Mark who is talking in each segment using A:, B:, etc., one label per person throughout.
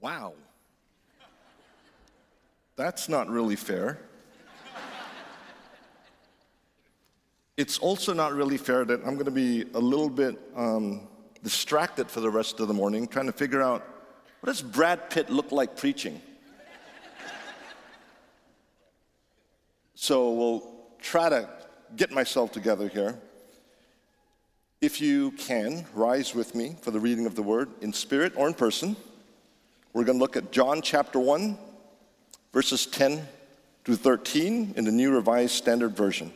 A: Wow. That's not really fair. it's also not really fair that I'm going to be a little bit um, distracted for the rest of the morning trying to figure out what does Brad Pitt look like preaching? so we'll try to get myself together here. If you can, rise with me for the reading of the word in spirit or in person. We're going to look at John chapter 1, verses 10 through 13 in the New Revised Standard Version.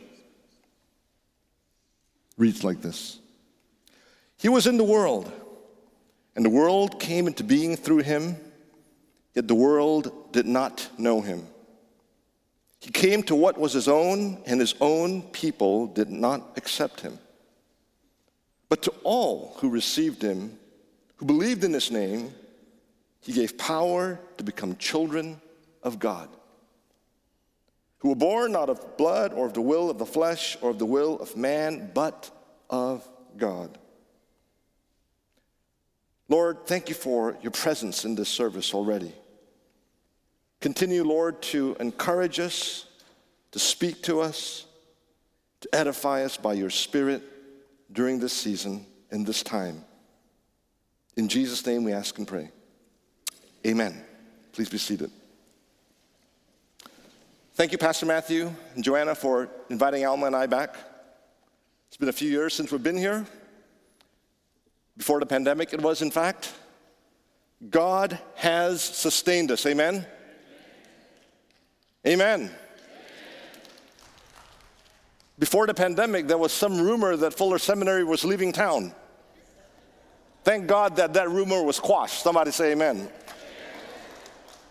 A: Reads like this He was in the world, and the world came into being through him, yet the world did not know him. He came to what was his own, and his own people did not accept him. But to all who received him, who believed in his name, he gave power to become children of God, who were born not of blood or of the will of the flesh or of the will of man, but of God. Lord, thank you for your presence in this service already. Continue, Lord, to encourage us, to speak to us, to edify us by your Spirit during this season and this time. In Jesus' name we ask and pray. Amen. Please be seated. Thank you, Pastor Matthew and Joanna, for inviting Alma and I back. It's been a few years since we've been here. Before the pandemic, it was, in fact. God has sustained us. Amen? Amen. Amen. Before the pandemic, there was some rumor that Fuller Seminary was leaving town. Thank God that that rumor was quashed. Somebody say amen.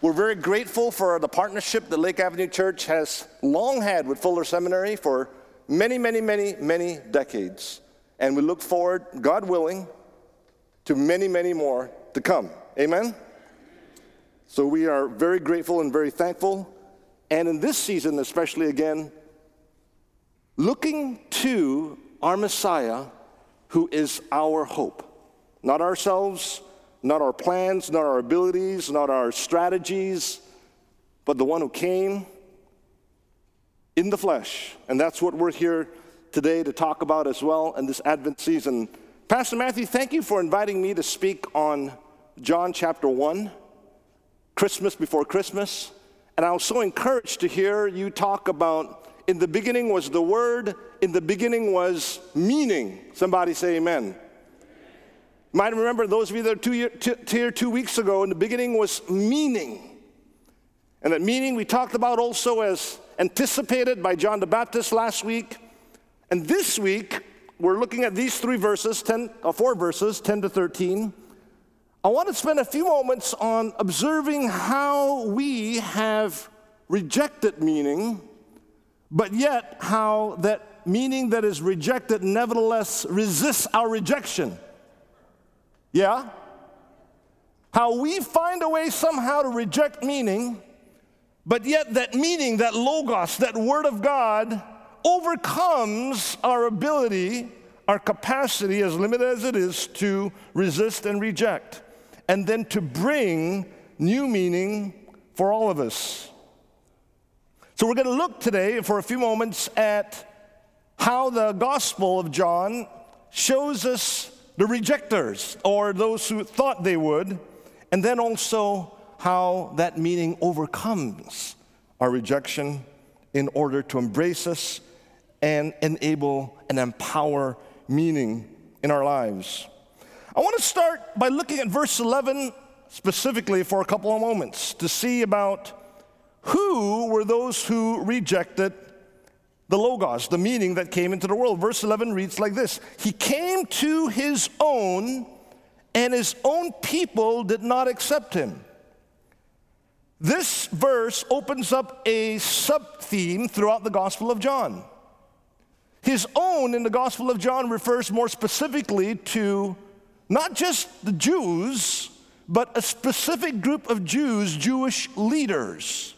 A: We're very grateful for the partnership that Lake Avenue Church has long had with Fuller Seminary for many, many, many, many decades. And we look forward, God willing, to many, many more to come. Amen? So we are very grateful and very thankful. And in this season, especially again, looking to our Messiah, who is our hope. Not ourselves, not our plans, not our abilities, not our strategies, but the one who came in the flesh. And that's what we're here today to talk about as well in this Advent season. Pastor Matthew, thank you for inviting me to speak on John chapter 1, Christmas before Christmas. And I was so encouraged to hear you talk about in the beginning was the Word, in the beginning was meaning. Somebody say amen. Might remember those of you that were two here two weeks ago, in the beginning was meaning. And that meaning we talked about also as anticipated by John the Baptist last week. And this week, we're looking at these three verses, 10, uh, four verses, 10 to 13. I want to spend a few moments on observing how we have rejected meaning but yet how that meaning that is rejected nevertheless resists our rejection. Yeah? How we find a way somehow to reject meaning, but yet that meaning, that logos, that word of God, overcomes our ability, our capacity, as limited as it is, to resist and reject, and then to bring new meaning for all of us. So we're going to look today for a few moments at how the Gospel of John shows us the rejectors or those who thought they would, and then also how that meaning overcomes our rejection in order to embrace us and enable and empower meaning in our lives. I want to start by looking at verse 11 specifically for a couple of moments to see about who were those who rejected the Logos, the meaning that came into the world? Verse 11 reads like this He came to his own, and his own people did not accept him. This verse opens up a sub theme throughout the Gospel of John. His own in the Gospel of John refers more specifically to not just the Jews, but a specific group of Jews, Jewish leaders.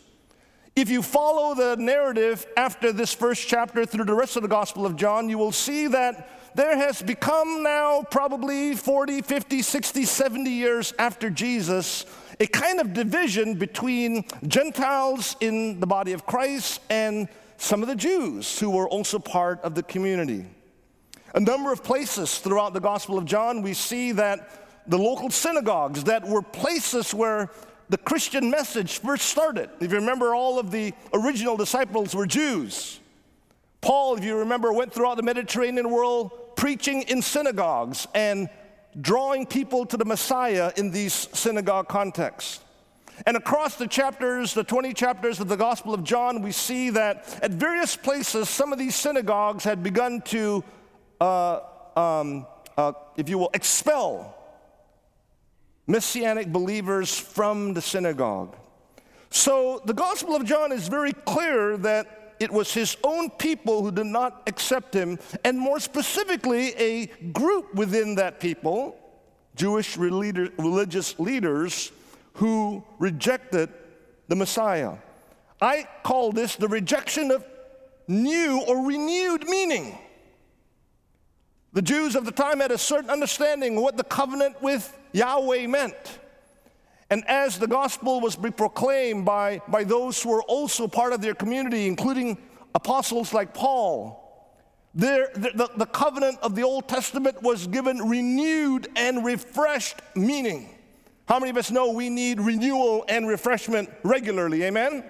A: If you follow the narrative after this first chapter through the rest of the Gospel of John, you will see that there has become now probably 40, 50, 60, 70 years after Jesus a kind of division between Gentiles in the body of Christ and some of the Jews who were also part of the community. A number of places throughout the Gospel of John, we see that the local synagogues that were places where the Christian message first started. If you remember, all of the original disciples were Jews. Paul, if you remember, went throughout the Mediterranean world preaching in synagogues and drawing people to the Messiah in these synagogue contexts. And across the chapters, the 20 chapters of the Gospel of John, we see that at various places, some of these synagogues had begun to, uh, um, uh, if you will, expel messianic believers from the synagogue. So the Gospel of John is very clear that it was his own people who did not accept him, and more specifically, a group within that people, Jewish religious leaders, who rejected the Messiah. I call this the rejection of new or renewed meaning. The Jews of the time had a certain understanding of what the covenant with Yahweh meant. And as the gospel was proclaimed by, by those who were also part of their community, including apostles like Paul, the, the covenant of the Old Testament was given renewed and refreshed meaning. How many of us know we need renewal and refreshment regularly? Amen?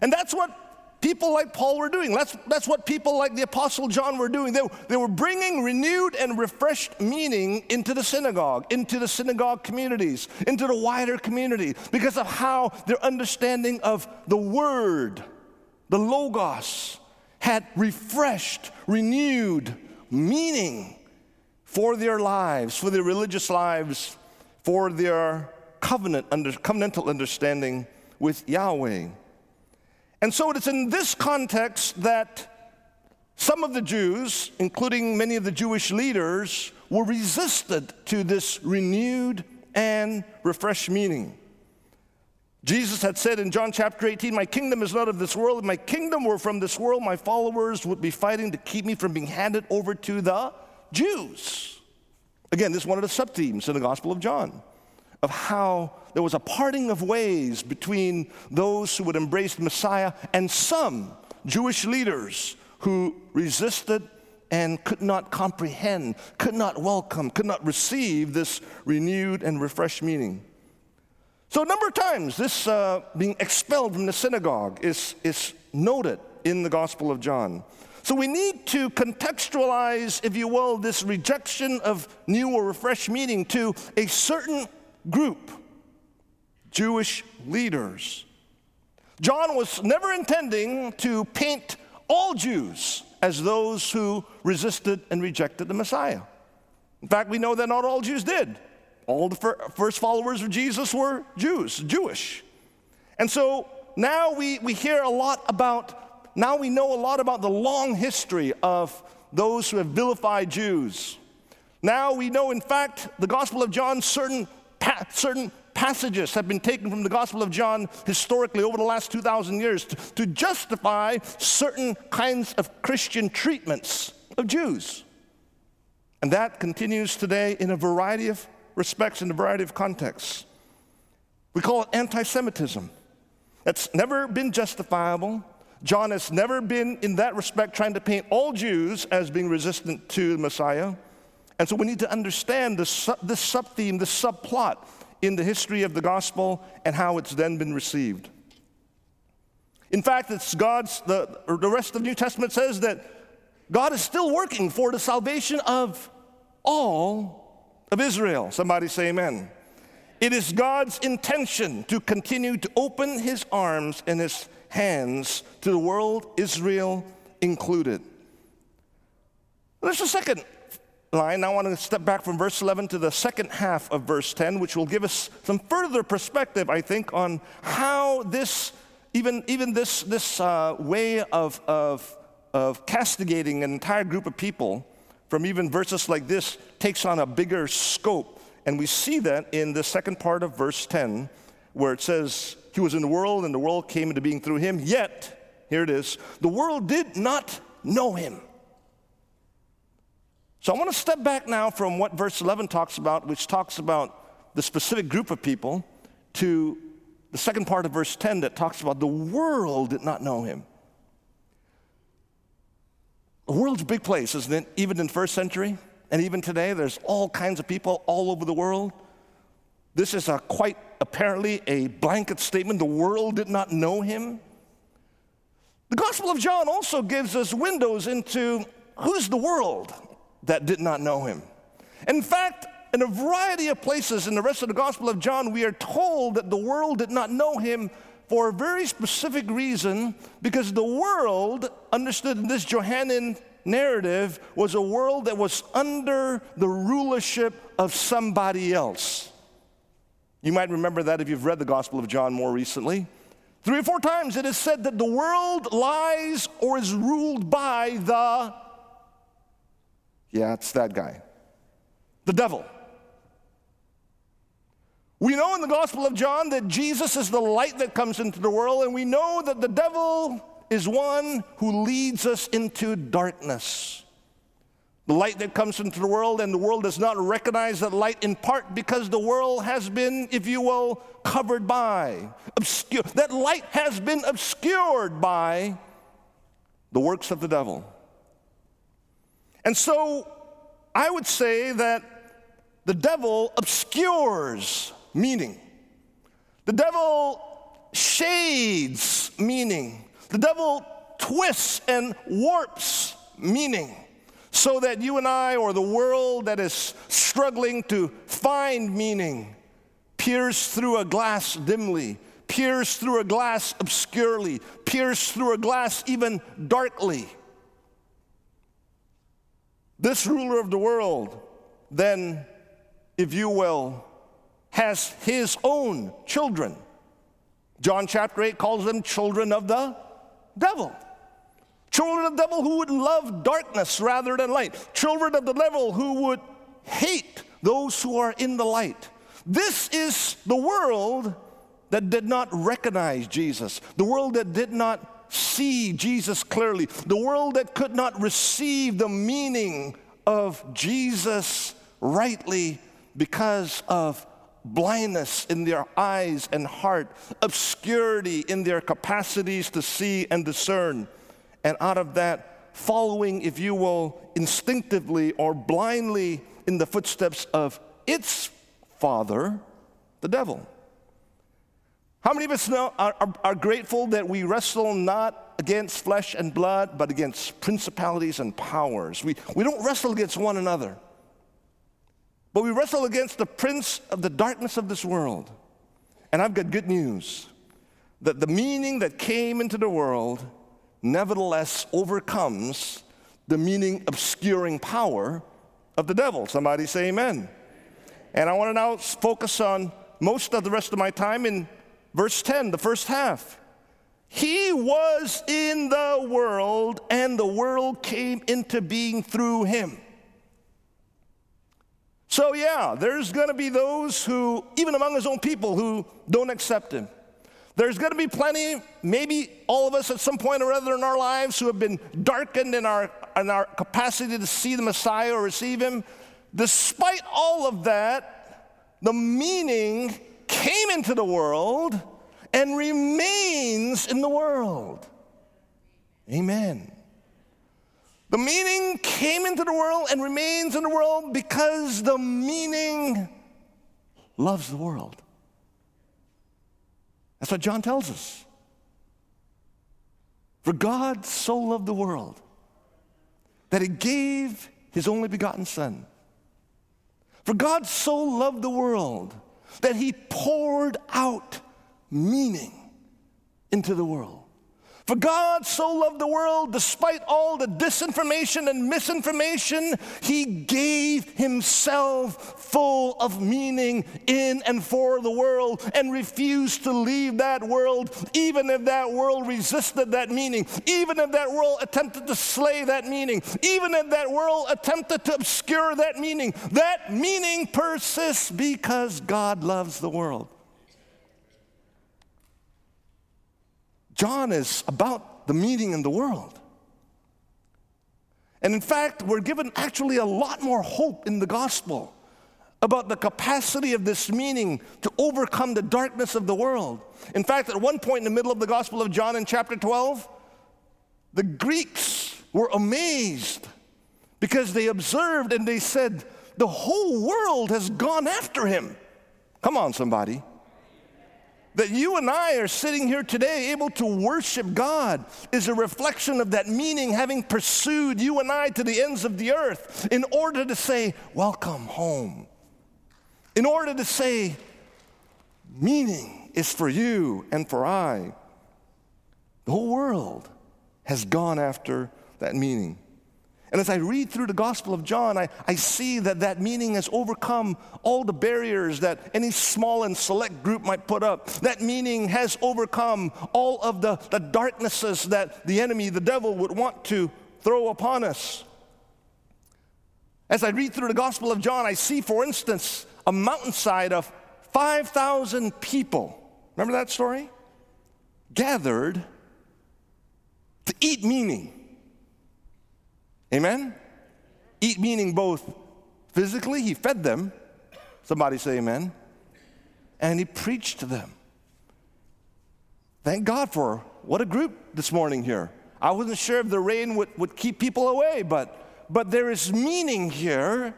A: And that's what people like Paul were doing. That's, that's what people like the Apostle John were doing. They, they were bringing renewed and refreshed meaning into the synagogue, into the synagogue communities, into the wider community, because of how their understanding of the Word, the Logos, had refreshed, renewed meaning for their lives, for their religious lives, for their covenant under, covenantal understanding with Yahweh. And so it's in this context that some of the Jews, including many of the Jewish leaders, were resistant to this renewed and refreshed meaning. Jesus had said in John chapter 18, My kingdom is not of this world. If my kingdom were from this world, my followers would be fighting to keep me from being handed over to the Jews. Again, this is one of the sub themes in the Gospel of John of how there was a parting of ways between those who would embrace the Messiah and some Jewish leaders who resisted and could not comprehend, could not welcome, could not receive this renewed and refreshed meaning. So, a number of times, this uh, being expelled from the synagogue is, is noted in the Gospel of John. So, we need to contextualize, if you will, this rejection of new or refreshed meaning to a certain group Jewish leaders. John was never intending to paint all Jews as those who resisted and rejected the Messiah. In fact, we know that not all Jews did. All the first followers of Jesus were Jews, Jewish. And so now we, we hear a lot about, now we know a lot about the long history of those who have vilified Jews. Now we know, in fact, the Gospel of John, certain pa- certain passages have been taken from the Gospel of John historically over the last 2,000 years to, to justify certain kinds of Christian treatments of Jews. And that continues today in a variety of respects, in a variety of contexts. We call it anti Semitism. That's never been justifiable. John has never been, in that respect, trying to paint all Jews as being resistant to the Messiah. And so we need to understand this, this sub theme, this subplot in the history of the gospel and how it's then been received. In fact, it's God's, the, the rest of the New Testament says that God is still working for the salvation of all of Israel. Somebody say amen. It is God's intention to continue to open his arms and his hands to the world, Israel included. There's a second line, I want to step back from verse 11 to the second half of verse 10, which will give us some further perspective, I think, on how this, even, even this, this uh, way of, of, of castigating an entire group of people, from even verses like this, takes on a bigger scope. And we see that in the second part of verse 10, where it says, He was in the world, and the world came into being through him, yet, here it is, the world did not know him. So I want to step back now from what verse 11 talks about, which talks about the specific group of people, to the second part of verse 10 that talks about the world did not know him. The world's a big place, isn't it? Even in first century, and even today, there's all kinds of people all over the world. This is a quite apparently a blanket statement. The world did not know him. The Gospel of John also gives us windows into who's the world that did not know him. In fact, in a variety of places in the rest of the Gospel of John, we are told that the world did not know him for a very specific reason because the world, understood in this Johannine narrative, was a world that was under the rulership of somebody else. You might remember that if you've read the Gospel of John more recently. Three or four times it is said that the world lies or is ruled by the, yeah, it's that guy, the devil. We know in the Gospel of John that Jesus is the light that comes into the world, and we know that the devil is one who leads us into darkness. The light that comes into the world, and the world does not recognize that light in part because the world has been, if you will, covered by, obscure. That light has been obscured by the works of the devil. And so I would say that the devil obscures meaning. The devil shades meaning. The devil twists and warps meaning so that you and I, or the world that is struggling to find meaning, peers through a glass dimly, peers through a glass obscurely, peers through a glass even darkly. This ruler of the world, then, if you will, has his own children. John chapter 8 calls them children of the devil. Children of the devil who would love darkness rather than light. Children of the devil who would hate those who are in the light. This is the world that did not recognize Jesus, the world that did not see Jesus clearly, the world that could not receive the meaning of Jesus rightly because of blindness in their eyes and heart, obscurity in their capacities to see and discern and out of that, following, if you will, instinctively or blindly in the footsteps of its father, the devil. How many of us know, are, are, are, grateful that we wrestle not against flesh and blood, but against principalities and powers? We, we don't wrestle against one another, but we wrestle against the prince of the darkness of this world. And I've got good news that the meaning that came into the world nevertheless overcomes the meaning obscuring power of the devil. Somebody say amen. And I want to now focus on most of the rest of my time in verse 10, the first half. He was in the world, and the world came into being through him. So, yeah, there's to be those who, even among his own people, who don't accept him. There's to be plenty, maybe all of us at some point or other in our lives, who have been darkened in our, in our capacity to see the Messiah or receive Him. Despite all of that, the meaning came into the world and remains in the world. Amen. The meaning came into the world and remains in the world because the meaning loves the world. That's what John tells us. For God so loved the world that he gave his only begotten Son. For God so loved the world that he poured out meaning into the world. For God so loved the world, despite all the disinformation and misinformation, He gave Himself full of meaning in and for the world and refused to leave that world, even if that world resisted that meaning, even if that world attempted to slay that meaning, even if that world attempted to obscure that meaning. That meaning persists because God loves the world. John is about the meaning in the world. And in fact, we're given actually a lot more hope in the gospel about the capacity of this meaning to overcome the darkness of the world. In fact, at one point in the middle of the Gospel of John in chapter 12, the Greeks were amazed because they observed and they said, The whole world has gone after him. Come on, somebody. That you and I are sitting here today able to worship God is a reflection of that meaning having pursued you and I to the ends of the earth in order to say, Welcome home. In order to say, Meaning is for you and for I. The whole world has gone after that meaning. And as I read through the Gospel of John, I, I see that that meaning has overcome all the barriers that any small and select group might put up. That meaning has overcome all of the, the darknesses that the enemy, the devil, would want to throw upon us. As I read through the Gospel of John, I see, for instance, a mountainside of 5,000 people. Remember that story? Gathered to eat meaning. Amen? Eat meaning both physically, he fed them. Somebody say amen. And he preached to them. Thank God for what a group this morning here. I wasn't sure if the rain would, would keep people away, but, but there is meaning here.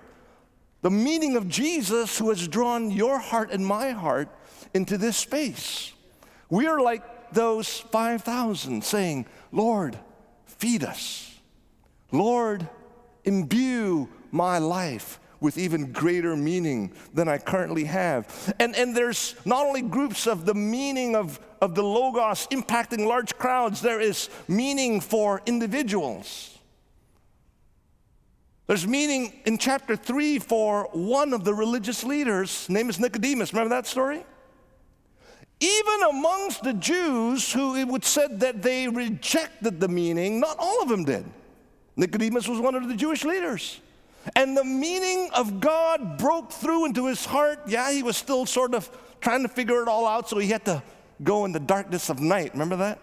A: The meaning of Jesus who has drawn your heart and my heart into this space. We are like those 5,000 saying, Lord, feed us. Lord, imbue my life with even greater meaning than I currently have. And, and there's not only groups of the meaning of, of the Logos impacting large crowds, there is meaning for individuals. There's meaning in chapter 3 for one of the religious leaders, name is Nicodemus. Remember that story? Even amongst the Jews who it would said that they rejected the meaning, not all of them did. Nicodemus was one of the Jewish leaders. And the meaning of God broke through into his heart. Yeah, he was still sort of trying to figure it all out, so he had to go in the darkness of night. Remember that?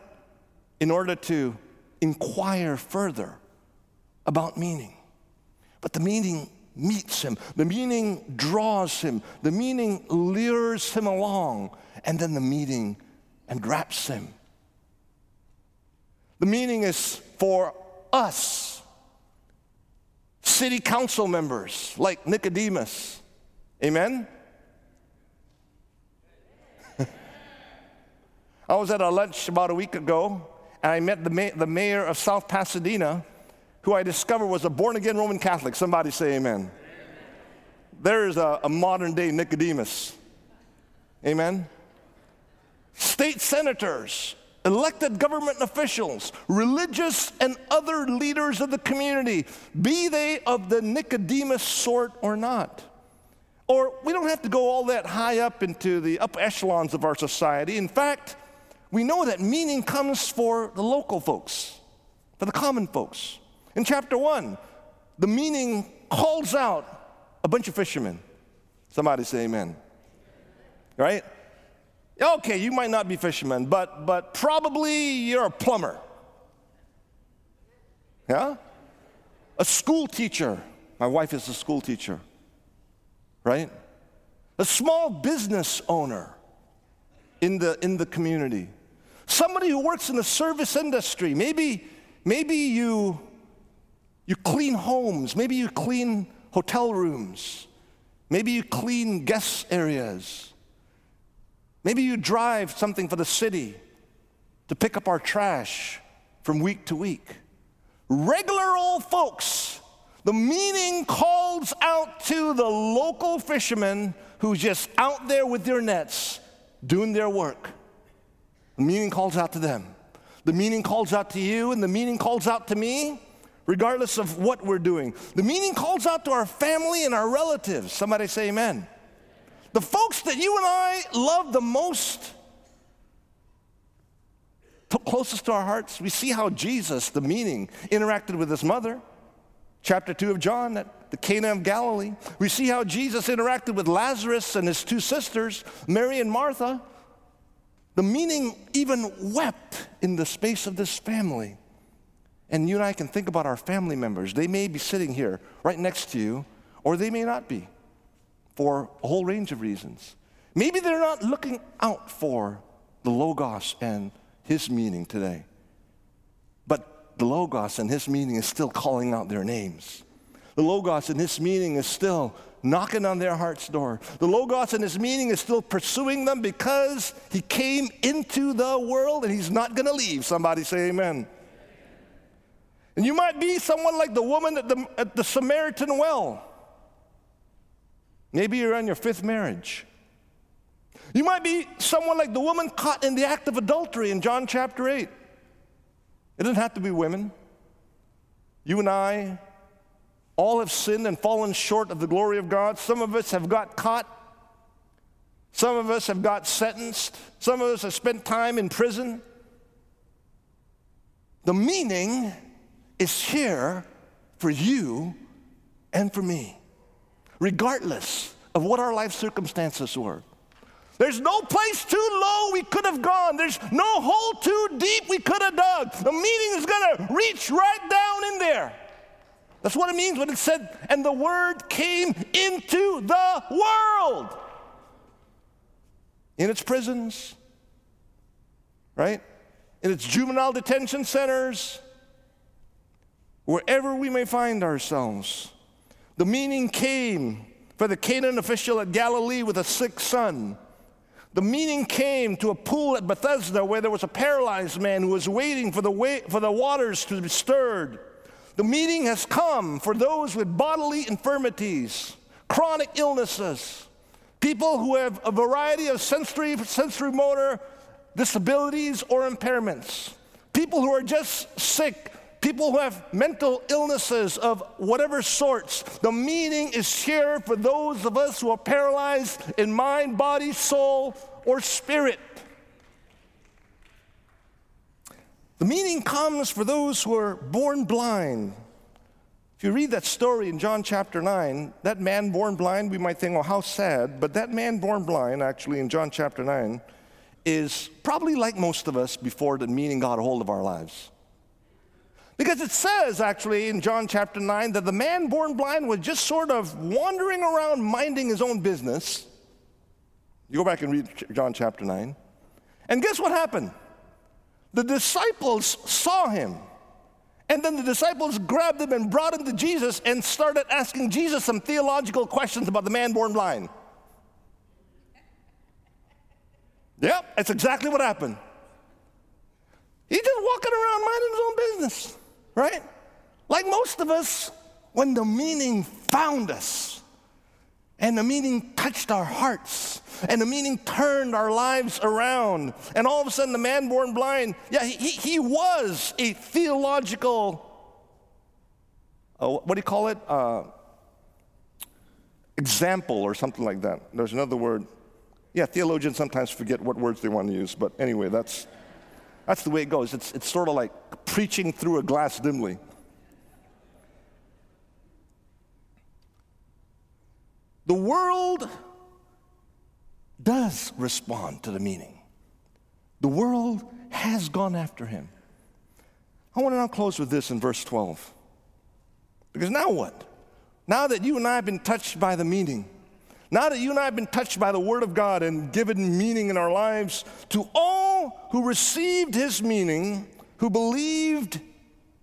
A: In order to inquire further about meaning. But the meaning meets him, the meaning draws him, the meaning lures him along, and then the meaning enwraps him. The meaning is for us city council members like Nicodemus. Amen? I was at a lunch about a week ago, and I met the, ma- the mayor of South Pasadena, who I discovered was a born again Roman Catholic. Somebody say amen. amen. There is a, a modern day Nicodemus. Amen? State senators, elected government officials, religious and other leaders of the community, be they of the Nicodemus sort or not. Or we don't have to go all that high up into the upper echelons of our society. In fact, we know that meaning comes for the local folks, for the common folks. In chapter one, the meaning calls out a bunch of fishermen. Somebody say amen. Right? Okay, you might not be fishermen, but, but probably you're a plumber. Yeah? A school teacher. My wife is a school teacher, right? A small business owner in the, in the community. Somebody who works in the service industry. Maybe, maybe you, you clean homes. Maybe you clean hotel rooms. Maybe you clean guest areas. Maybe you drive something for the city to pick up our trash from week to week. Regular old folks, the meaning calls out to the local fishermen who's just out there with their nets doing their work. The meaning calls out to them. The meaning calls out to you, and the meaning calls out to me, regardless of what we're doing. The meaning calls out to our family and our relatives. Somebody say amen. The folks that you and I love the most, closest to our hearts, we see how Jesus, the meaning, interacted with his mother. Chapter 2 of John at the Cana of Galilee. We see how Jesus interacted with Lazarus and his two sisters, Mary and Martha. The meaning even wept in the space of this family. And you and I can think about our family members. They may be sitting here right next to you, or they may not be for a whole range of reasons. Maybe they're not looking out for the Logos and his meaning today. But the Logos and his meaning is still calling out their names. The Logos and his meaning is still knocking on their heart's door. The Logos and his meaning is still pursuing them because he came into the world and he's not going to leave. Somebody say amen. And you might be someone like the woman at the, at the Samaritan well. Maybe you're on your fifth marriage. You might be someone like the woman caught in the act of adultery in John chapter 8. It doesn't have to be women. You and I all have sinned and fallen short of the glory of God. Some of us have got caught. Some of us have got sentenced. Some of us have spent time in prison. The meaning is here for you and for me, regardless of what our life circumstances were. There's no place too low we could have gone. There's no hole too deep we could have dug. The meaning is going to reach right down in there. That's what it means when it said, and the word came into the world. In its prisons, right? In its juvenile detention centers, wherever we may find ourselves. The meaning came for the Canaan official at Galilee with a sick son. The meaning came to a pool at Bethesda where there was a paralyzed man who was waiting for the, wa- for the waters to be stirred. The meaning has come for those with bodily infirmities, chronic illnesses, people who have a variety of sensory, sensory motor disabilities or impairments, people who are just sick, people who have mental illnesses of whatever sorts. The meaning is here for those of us who are paralyzed in mind, body, soul, or spirit. The meaning comes for those who are born blind. If you read that story in John chapter 9, that man born blind, we might think, well, how sad. But that man born blind, actually, in John chapter 9, is probably like most of us before the meaning got a hold of our lives. Because it says, actually, in John chapter 9, that the man born blind was just sort of wandering around minding his own business. You go back and read John chapter 9. And guess what happened? The disciples saw him. And then the disciples grabbed him and brought him to Jesus and started asking Jesus some theological questions about the man born blind. Yep, that's exactly what happened. He's just walking around minding his own business, right? Like most of us, when the meaning found us and the meaning touched our hearts and the meaning turned our lives around. And all of a sudden, the man born blind, yeah, he, he was a theological, uh, what do you call it? Uh, example or something like that. There's another word. Yeah, theologians sometimes forget what words they want to use, but anyway, that's, that's the way it goes. It's, it's sort of like preaching through a glass dimly. The world does respond to the meaning. The world has gone after him. I want to now close with this in verse 12. Because now what? Now that you and I have been touched by the meaning, now that you and I have been touched by the Word of God and given meaning in our lives, to all who received His meaning, who believed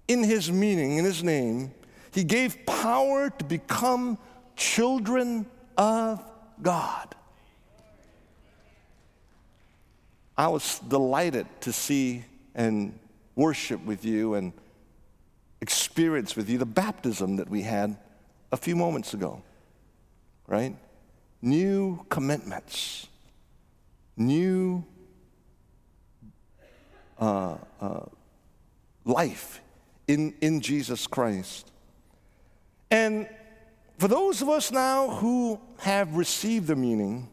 A: in His meaning, in His name, He gave power to become children of God. I was delighted to see and worship with you and experience with you the baptism that we had a few moments ago, right? New commitments, new uh, uh, life in, in Jesus Christ. And for those of us now who have received the meaning,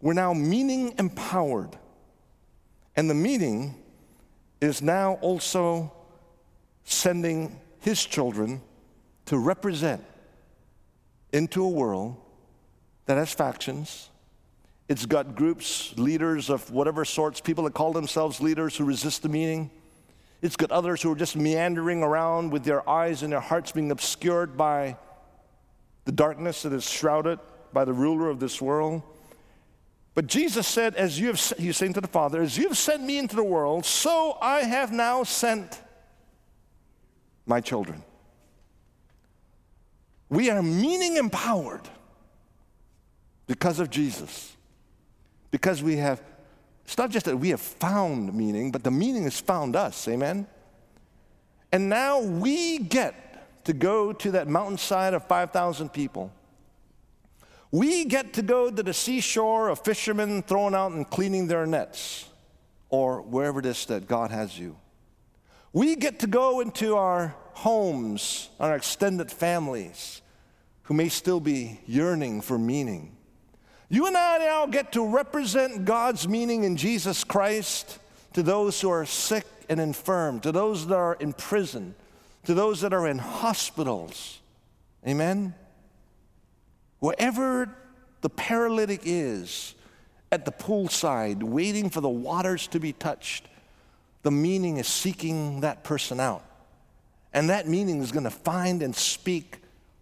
A: we're now meaning empowered and the meaning is now also sending his children to represent into a world that has factions. It's got groups, leaders of whatever sorts, people that call themselves leaders who resist the meaning. It's got others who are just meandering around with their eyes and their hearts being obscured by the darkness that is shrouded by the ruler of this world. But Jesus said, as you have, he's saying to the Father, as you have sent me into the world, so I have now sent my children. We are meaning empowered because of Jesus. Because we have, it's not just that we have found meaning, but the meaning has found us. Amen? And now we get to go to that mountainside of 5,000 people we get to go to the seashore of fishermen throwing out and cleaning their nets, or wherever it is that God has you. We get to go into our homes, our extended families, who may still be yearning for meaning. You and I now get to represent God's meaning in Jesus Christ to those who are sick and infirm, to those that are in prison, to those that are in hospitals. Amen? Wherever the paralytic is at the poolside, waiting for the waters to be touched, the meaning is seeking that person out. And that meaning is going to find and speak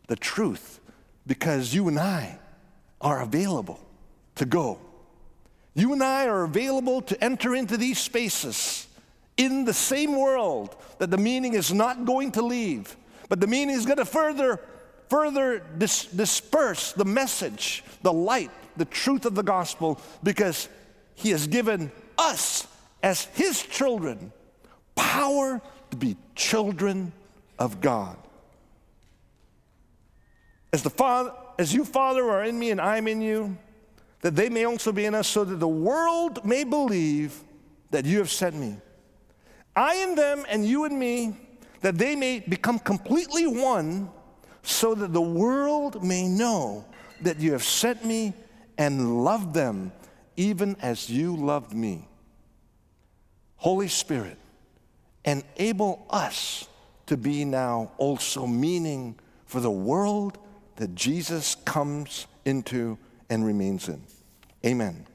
A: the truth because you and I are available to go. You and I are available to enter into these spaces in the same world that the meaning is not going to leave, but the meaning is going to further further dis- disperse the message, the light, the truth of the gospel, because He has given us, as His children, power to be children of God. As, the Father, as you, Father, are in me and I'm in you, that they may also be in us, so that the world may believe that you have sent me. I in them and you in me, that they may become completely one so that the world may know that you have sent me and loved them even as you loved me. Holy Spirit, enable us to be now also meaning for the world that Jesus comes into and remains in. Amen.